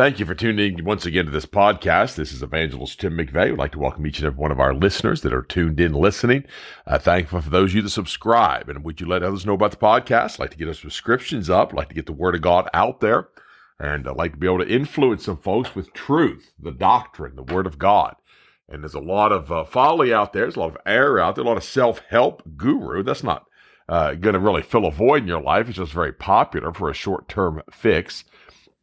Thank you for tuning once again to this podcast. This is Evangelist Tim McVeigh. I'd like to welcome each and every one of our listeners that are tuned in listening. Uh, thankful for those of you that subscribe. And would you let others know about the podcast? Like to get our subscriptions up. Like to get the Word of God out there. And I'd like to be able to influence some folks with truth, the doctrine, the Word of God. And there's a lot of uh, folly out there. There's a lot of error out there, a lot of self help guru. That's not uh, going to really fill a void in your life. It's just very popular for a short term fix.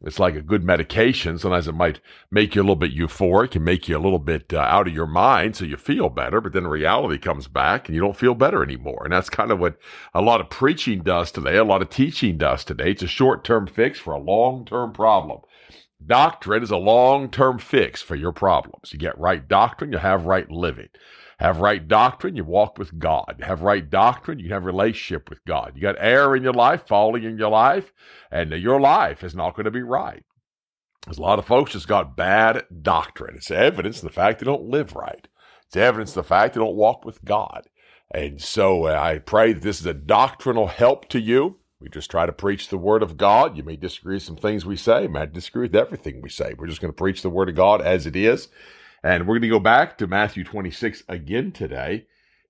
It's like a good medication. Sometimes it might make you a little bit euphoric and make you a little bit uh, out of your mind so you feel better, but then reality comes back and you don't feel better anymore. And that's kind of what a lot of preaching does today, a lot of teaching does today. It's a short term fix for a long term problem. Doctrine is a long term fix for your problems. You get right doctrine, you have right living have right doctrine, you walk with God. Have right doctrine, you have relationship with God. You got error in your life, falling in your life, and your life is not going to be right. There's a lot of folks just got bad doctrine. It's evidence of the fact they don't live right. It's evidence of the fact they don't walk with God. And so uh, I pray that this is a doctrinal help to you. We just try to preach the word of God. You may disagree with some things we say, you may disagree with everything we say. We're just going to preach the word of God as it is. And we're going to go back to Matthew 26 again today.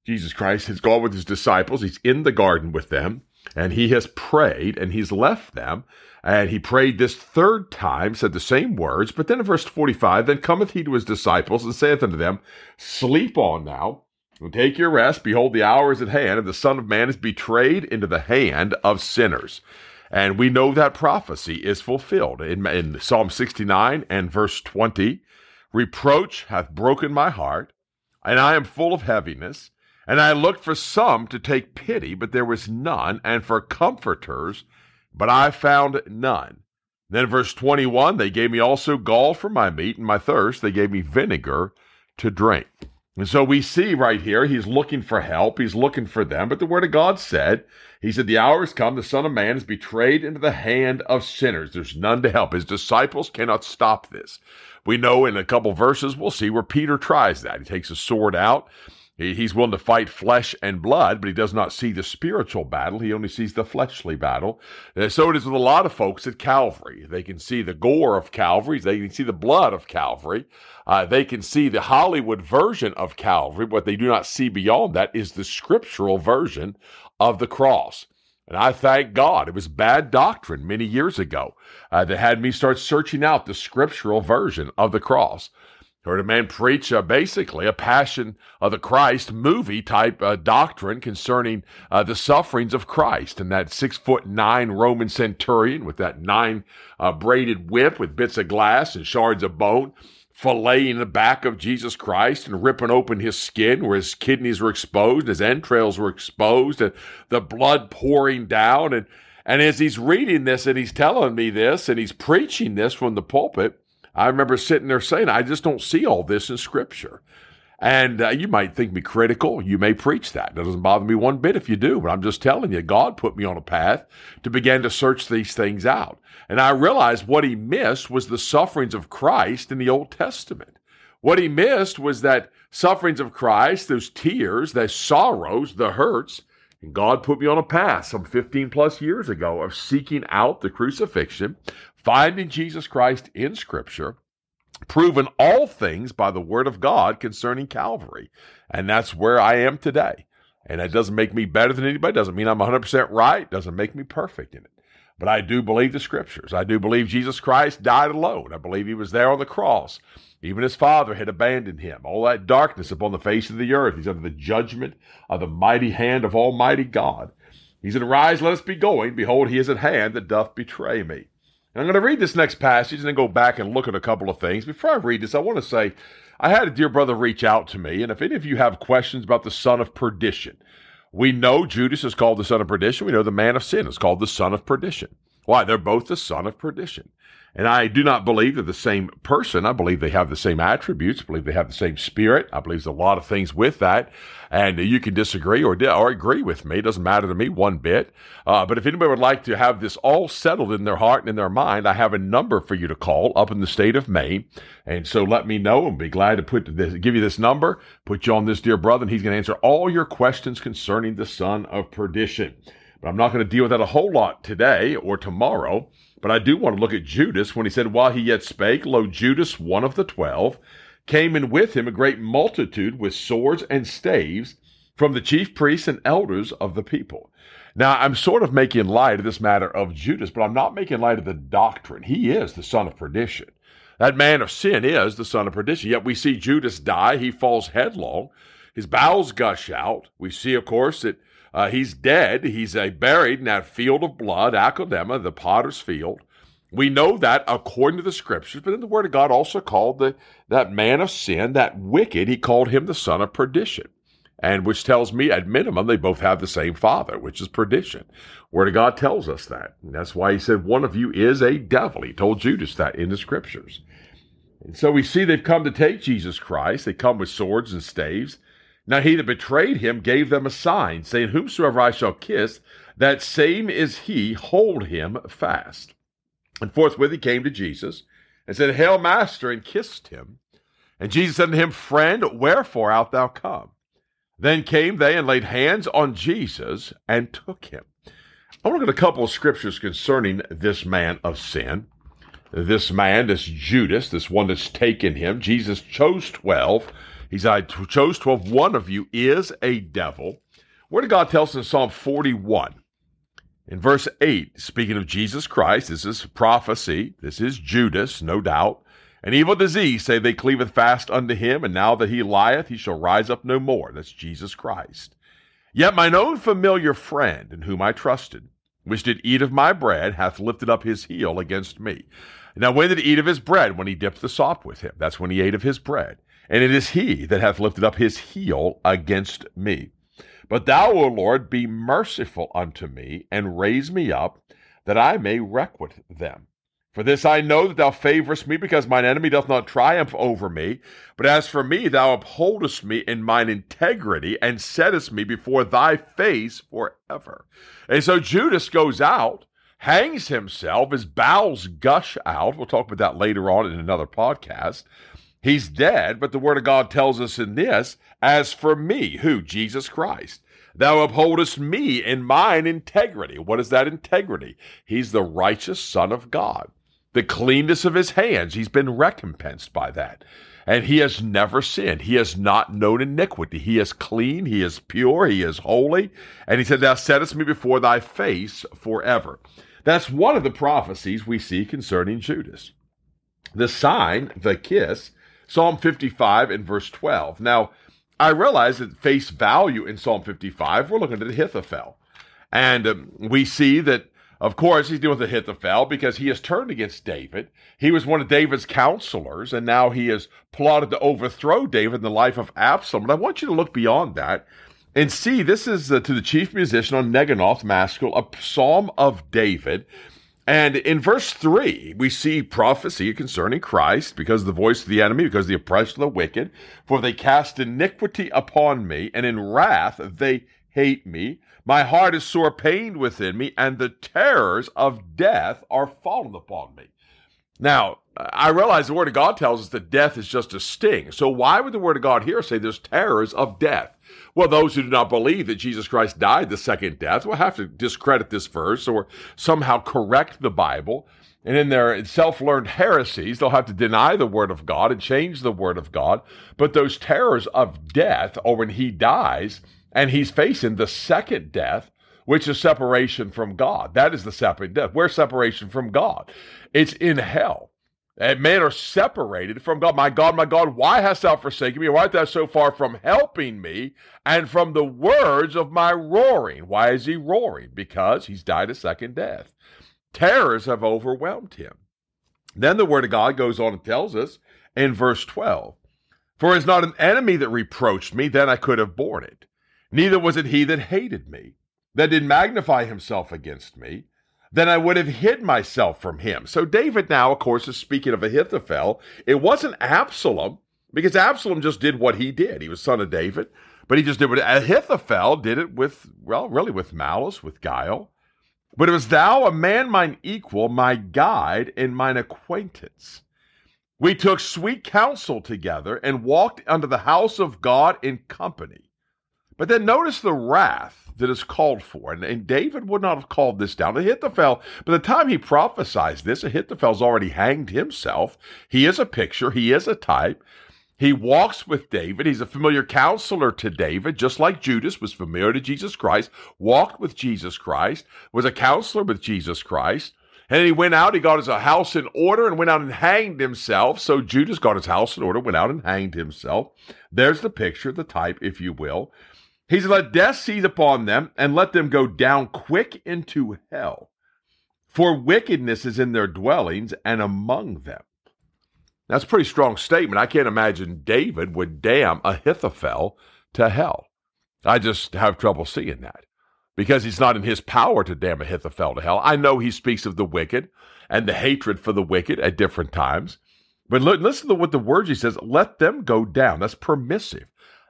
Jesus Christ has gone with his disciples. He's in the garden with them and he has prayed and he's left them. And he prayed this third time, said the same words. But then in verse 45, then cometh he to his disciples and saith unto them, Sleep on now and take your rest. Behold, the hour is at hand, and the Son of Man is betrayed into the hand of sinners. And we know that prophecy is fulfilled in, in Psalm 69 and verse 20. Reproach hath broken my heart, and I am full of heaviness. And I looked for some to take pity, but there was none, and for comforters, but I found none. Then verse 21, they gave me also gall for my meat, and my thirst, they gave me vinegar to drink. And so we see right here, he's looking for help. He's looking for them. But the word of God said, he said, the hour has come. The son of man is betrayed into the hand of sinners. There's none to help. His disciples cannot stop this. We know in a couple verses, we'll see where Peter tries that. He takes a sword out. He's willing to fight flesh and blood, but he does not see the spiritual battle. He only sees the fleshly battle. Uh, so it is with a lot of folks at Calvary. They can see the gore of Calvary. They can see the blood of Calvary. Uh, they can see the Hollywood version of Calvary. What they do not see beyond that is the scriptural version of the cross. And I thank God. It was bad doctrine many years ago uh, that had me start searching out the scriptural version of the cross. Heard a man preach uh, basically a Passion of the Christ movie type uh, doctrine concerning uh, the sufferings of Christ and that six foot nine Roman centurion with that nine uh, braided whip with bits of glass and shards of bone filleting the back of Jesus Christ and ripping open his skin where his kidneys were exposed, his entrails were exposed, and the blood pouring down. And, and as he's reading this and he's telling me this and he's preaching this from the pulpit, I remember sitting there saying, I just don't see all this in Scripture. And uh, you might think me critical. You may preach that. It doesn't bother me one bit if you do, but I'm just telling you, God put me on a path to begin to search these things out. And I realized what he missed was the sufferings of Christ in the Old Testament. What he missed was that sufferings of Christ, those tears, those sorrows, the hurts. And God put me on a path some 15 plus years ago of seeking out the crucifixion, finding Jesus Christ in Scripture, proven all things by the word of God concerning Calvary. And that's where I am today. And that doesn't make me better than anybody. Doesn't mean I'm 100% right. Doesn't make me perfect in it. But I do believe the scriptures. I do believe Jesus Christ died alone. I believe he was there on the cross. Even his father had abandoned him. All that darkness upon the face of the earth. He's under the judgment of the mighty hand of Almighty God. He said, Rise, let us be going. Behold, he is at hand that doth betray me. I'm going to read this next passage and then go back and look at a couple of things. Before I read this, I want to say I had a dear brother reach out to me, and if any of you have questions about the son of perdition, we know Judas is called the son of perdition. We know the man of sin is called the son of perdition. Why? They're both the son of perdition. And I do not believe they're the same person. I believe they have the same attributes. I believe they have the same spirit. I believe there's a lot of things with that. And you can disagree or, or agree with me. It doesn't matter to me one bit. Uh, but if anybody would like to have this all settled in their heart and in their mind, I have a number for you to call up in the state of Maine. And so let me know and be glad to put this, give you this number, put you on this dear brother, and he's going to answer all your questions concerning the son of perdition. But I'm not going to deal with that a whole lot today or tomorrow. But I do want to look at Judas when he said, While he yet spake, lo, Judas, one of the twelve, came in with him a great multitude with swords and staves from the chief priests and elders of the people. Now, I'm sort of making light of this matter of Judas, but I'm not making light of the doctrine. He is the son of perdition. That man of sin is the son of perdition. Yet we see Judas die. He falls headlong. His bowels gush out. We see, of course, that uh, he's dead. He's uh, buried in that field of blood, Akeldama, the potter's field. We know that according to the scriptures, but then the word of God also called the, that man of sin, that wicked, he called him the son of perdition. And which tells me at minimum they both have the same father, which is perdition. Word of God tells us that. And that's why he said one of you is a devil. He told Judas that in the scriptures. And so we see they've come to take Jesus Christ. They come with swords and staves. Now he that betrayed him gave them a sign, saying, Whomsoever I shall kiss, that same is he, hold him fast. And forthwith he came to Jesus, and said, Hail, Master, and kissed him. And Jesus said to him, Friend, wherefore art thou come? Then came they and laid hands on Jesus and took him. I want to look at a couple of scriptures concerning this man of sin. This man, this Judas, this one that's taken him. Jesus chose 12 he said, I chose 12. One of you is a devil. Where did God tell us in Psalm 41? In verse 8, speaking of Jesus Christ, this is prophecy. This is Judas, no doubt. An evil disease, say they cleaveth fast unto him, and now that he lieth, he shall rise up no more. That's Jesus Christ. Yet mine own familiar friend, in whom I trusted, which did eat of my bread, hath lifted up his heel against me. Now, when did he eat of his bread? When he dipped the sop with him. That's when he ate of his bread. And it is he that hath lifted up his heel against me. But thou, O Lord, be merciful unto me, and raise me up, that I may requite them. For this I know that thou favorest me, because mine enemy doth not triumph over me. But as for me, thou upholdest me in mine integrity, and settest me before thy face forever. And so Judas goes out, hangs himself, his bowels gush out. We'll talk about that later on in another podcast. He's dead, but the Word of God tells us in this, as for me, who? Jesus Christ. Thou upholdest me in mine integrity. What is that integrity? He's the righteous Son of God. The cleanness of his hands, he's been recompensed by that. And he has never sinned. He has not known iniquity. He is clean. He is pure. He is holy. And he said, Thou settest me before thy face forever. That's one of the prophecies we see concerning Judas. The sign, the kiss, Psalm 55 and verse 12. Now, I realize that face value in Psalm 55, we're looking at Ahithophel. And um, we see that, of course, he's dealing with Ahithophel because he has turned against David. He was one of David's counselors, and now he has plotted to overthrow David in the life of Absalom. But I want you to look beyond that and see this is uh, to the chief musician on Neginoth Maschil, a psalm of David. And in verse 3, we see prophecy concerning Christ because the voice of the enemy, because the oppression of the wicked. For they cast iniquity upon me, and in wrath they hate me. My heart is sore pained within me, and the terrors of death are fallen upon me. Now, I realize the Word of God tells us that death is just a sting. So why would the Word of God here say there's terrors of death? Well, those who do not believe that Jesus Christ died the second death will have to discredit this verse or somehow correct the Bible. And in their self learned heresies, they'll have to deny the Word of God and change the Word of God. But those terrors of death, or when he dies and he's facing the second death, which is separation from God. That is the second death. Where's separation from God? It's in hell. And men are separated from God. My God, my God, why hast thou forsaken me? Why art thou so far from helping me and from the words of my roaring? Why is he roaring? Because he's died a second death. Terrors have overwhelmed him. Then the word of God goes on and tells us in verse 12 For it is not an enemy that reproached me, then I could have borne it. Neither was it he that hated me, that did magnify himself against me then I would have hid myself from him. So David now, of course, is speaking of Ahithophel. It wasn't Absalom, because Absalom just did what he did. He was son of David, but he just did what Ahithophel did it with, well, really with malice, with guile. But it was thou, a man mine equal, my guide, and mine acquaintance. We took sweet counsel together and walked unto the house of God in company. But then notice the wrath that is called for. And, and David would not have called this down. Ahithophel, by the time he prophesies this, Ahithophel's already hanged himself. He is a picture, he is a type. He walks with David. He's a familiar counselor to David, just like Judas was familiar to Jesus Christ, walked with Jesus Christ, was a counselor with Jesus Christ. And he went out, he got his house in order and went out and hanged himself. So Judas got his house in order, went out and hanged himself. There's the picture, the type, if you will. He's let death seize upon them and let them go down quick into hell. For wickedness is in their dwellings and among them. That's a pretty strong statement. I can't imagine David would damn Ahithophel to hell. I just have trouble seeing that because he's not in his power to damn Ahithophel to hell. I know he speaks of the wicked and the hatred for the wicked at different times. But listen to what the words he says let them go down. That's permissive.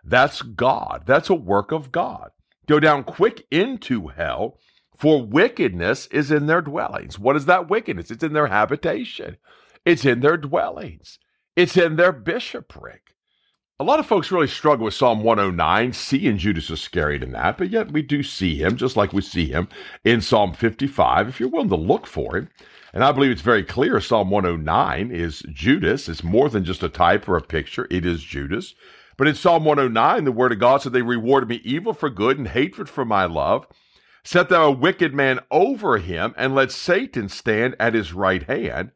That's God. That's a work of God. Go down quick into hell, for wickedness is in their dwellings. What is that wickedness? It's in their habitation, it's in their dwellings, it's in their bishopric. A lot of folks really struggle with Psalm 109, seeing Judas Iscariot in that, but yet we do see him, just like we see him in Psalm 55, if you're willing to look for him. And I believe it's very clear Psalm 109 is Judas. It's more than just a type or a picture, it is Judas. But in Psalm 109, the word of God said, They rewarded me evil for good and hatred for my love. Set thou a wicked man over him, and let Satan stand at his right hand.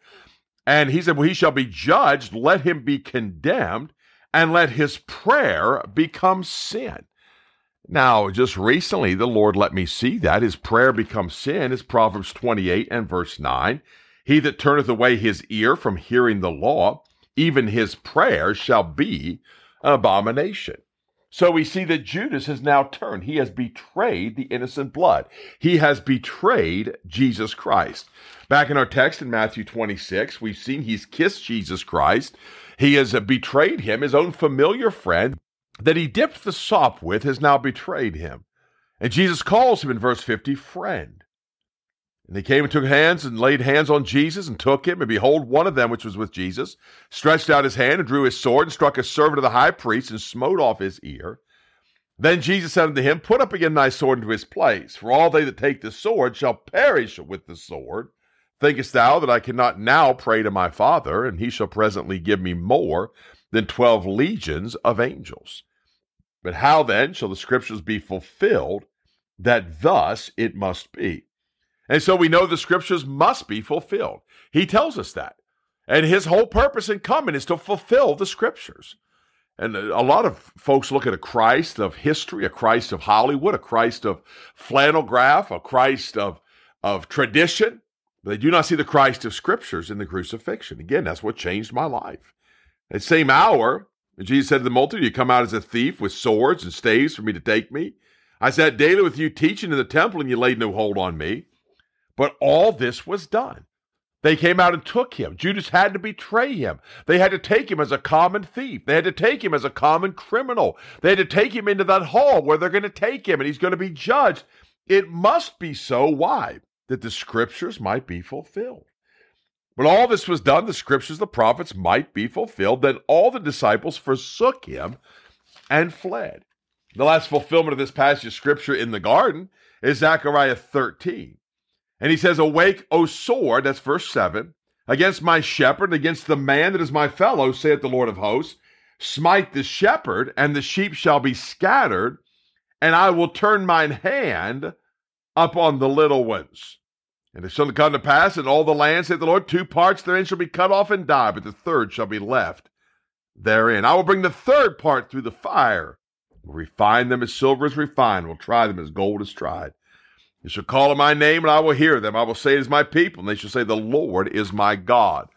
And he said, Well, he shall be judged, let him be condemned, and let his prayer become sin. Now, just recently, the Lord let me see that his prayer becomes sin is Proverbs 28 and verse 9. He that turneth away his ear from hearing the law, even his prayer shall be abomination. So we see that Judas has now turned. He has betrayed the innocent blood. He has betrayed Jesus Christ. Back in our text in Matthew 26, we've seen he's kissed Jesus Christ. He has betrayed him. His own familiar friend that he dipped the sop with has now betrayed him. And Jesus calls him in verse 50 friend. And they came and took hands and laid hands on Jesus and took him. And behold, one of them, which was with Jesus, stretched out his hand and drew his sword and struck a servant of the high priest and smote off his ear. Then Jesus said unto him, Put up again thy sword into his place, for all they that take the sword shall perish with the sword. Thinkest thou that I cannot now pray to my Father, and he shall presently give me more than twelve legions of angels? But how then shall the scriptures be fulfilled that thus it must be? And so we know the scriptures must be fulfilled. He tells us that. And his whole purpose in coming is to fulfill the scriptures. And a lot of folks look at a Christ of history, a Christ of Hollywood, a Christ of flannel graph, a Christ of, of tradition. They do not see the Christ of scriptures in the crucifixion. Again, that's what changed my life. At same hour, Jesus said to the multitude, You come out as a thief with swords and staves for me to take me. I sat daily with you teaching in the temple, and you laid no hold on me. But all this was done. They came out and took him. Judas had to betray him. They had to take him as a common thief. They had to take him as a common criminal. They had to take him into that hall where they're going to take him and he's going to be judged. It must be so. Why? That the scriptures might be fulfilled. When all this was done, the scriptures, the prophets might be fulfilled. Then all the disciples forsook him and fled. The last fulfillment of this passage of scripture in the garden is Zechariah 13. And he says, Awake, O sword, that's verse 7, against my shepherd, against the man that is my fellow, saith the Lord of hosts. Smite the shepherd, and the sheep shall be scattered, and I will turn mine hand upon the little ones. And it shall come to pass in all the land, saith the Lord, two parts therein shall be cut off and die, but the third shall be left therein. I will bring the third part through the fire, will refine them as silver is refined, will try them as gold is tried. They shall call on my name, and I will hear them. I will say it is my people, and they shall say, The Lord is my God.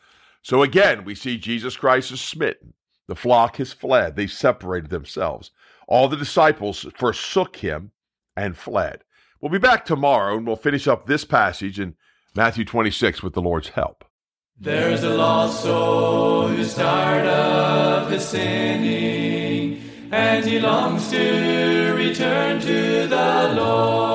So again, we see Jesus Christ is smitten. The flock has fled. They separated themselves. All the disciples forsook him and fled. We'll be back tomorrow and we'll finish up this passage in Matthew 26 with the Lord's help. There's a lost soul who's tired of his sinning, and he longs to return to the Lord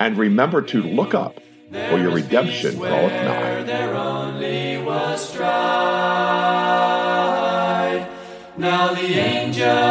And remember to look up, for your redemption draweth nigh. There only was strife. Now the angels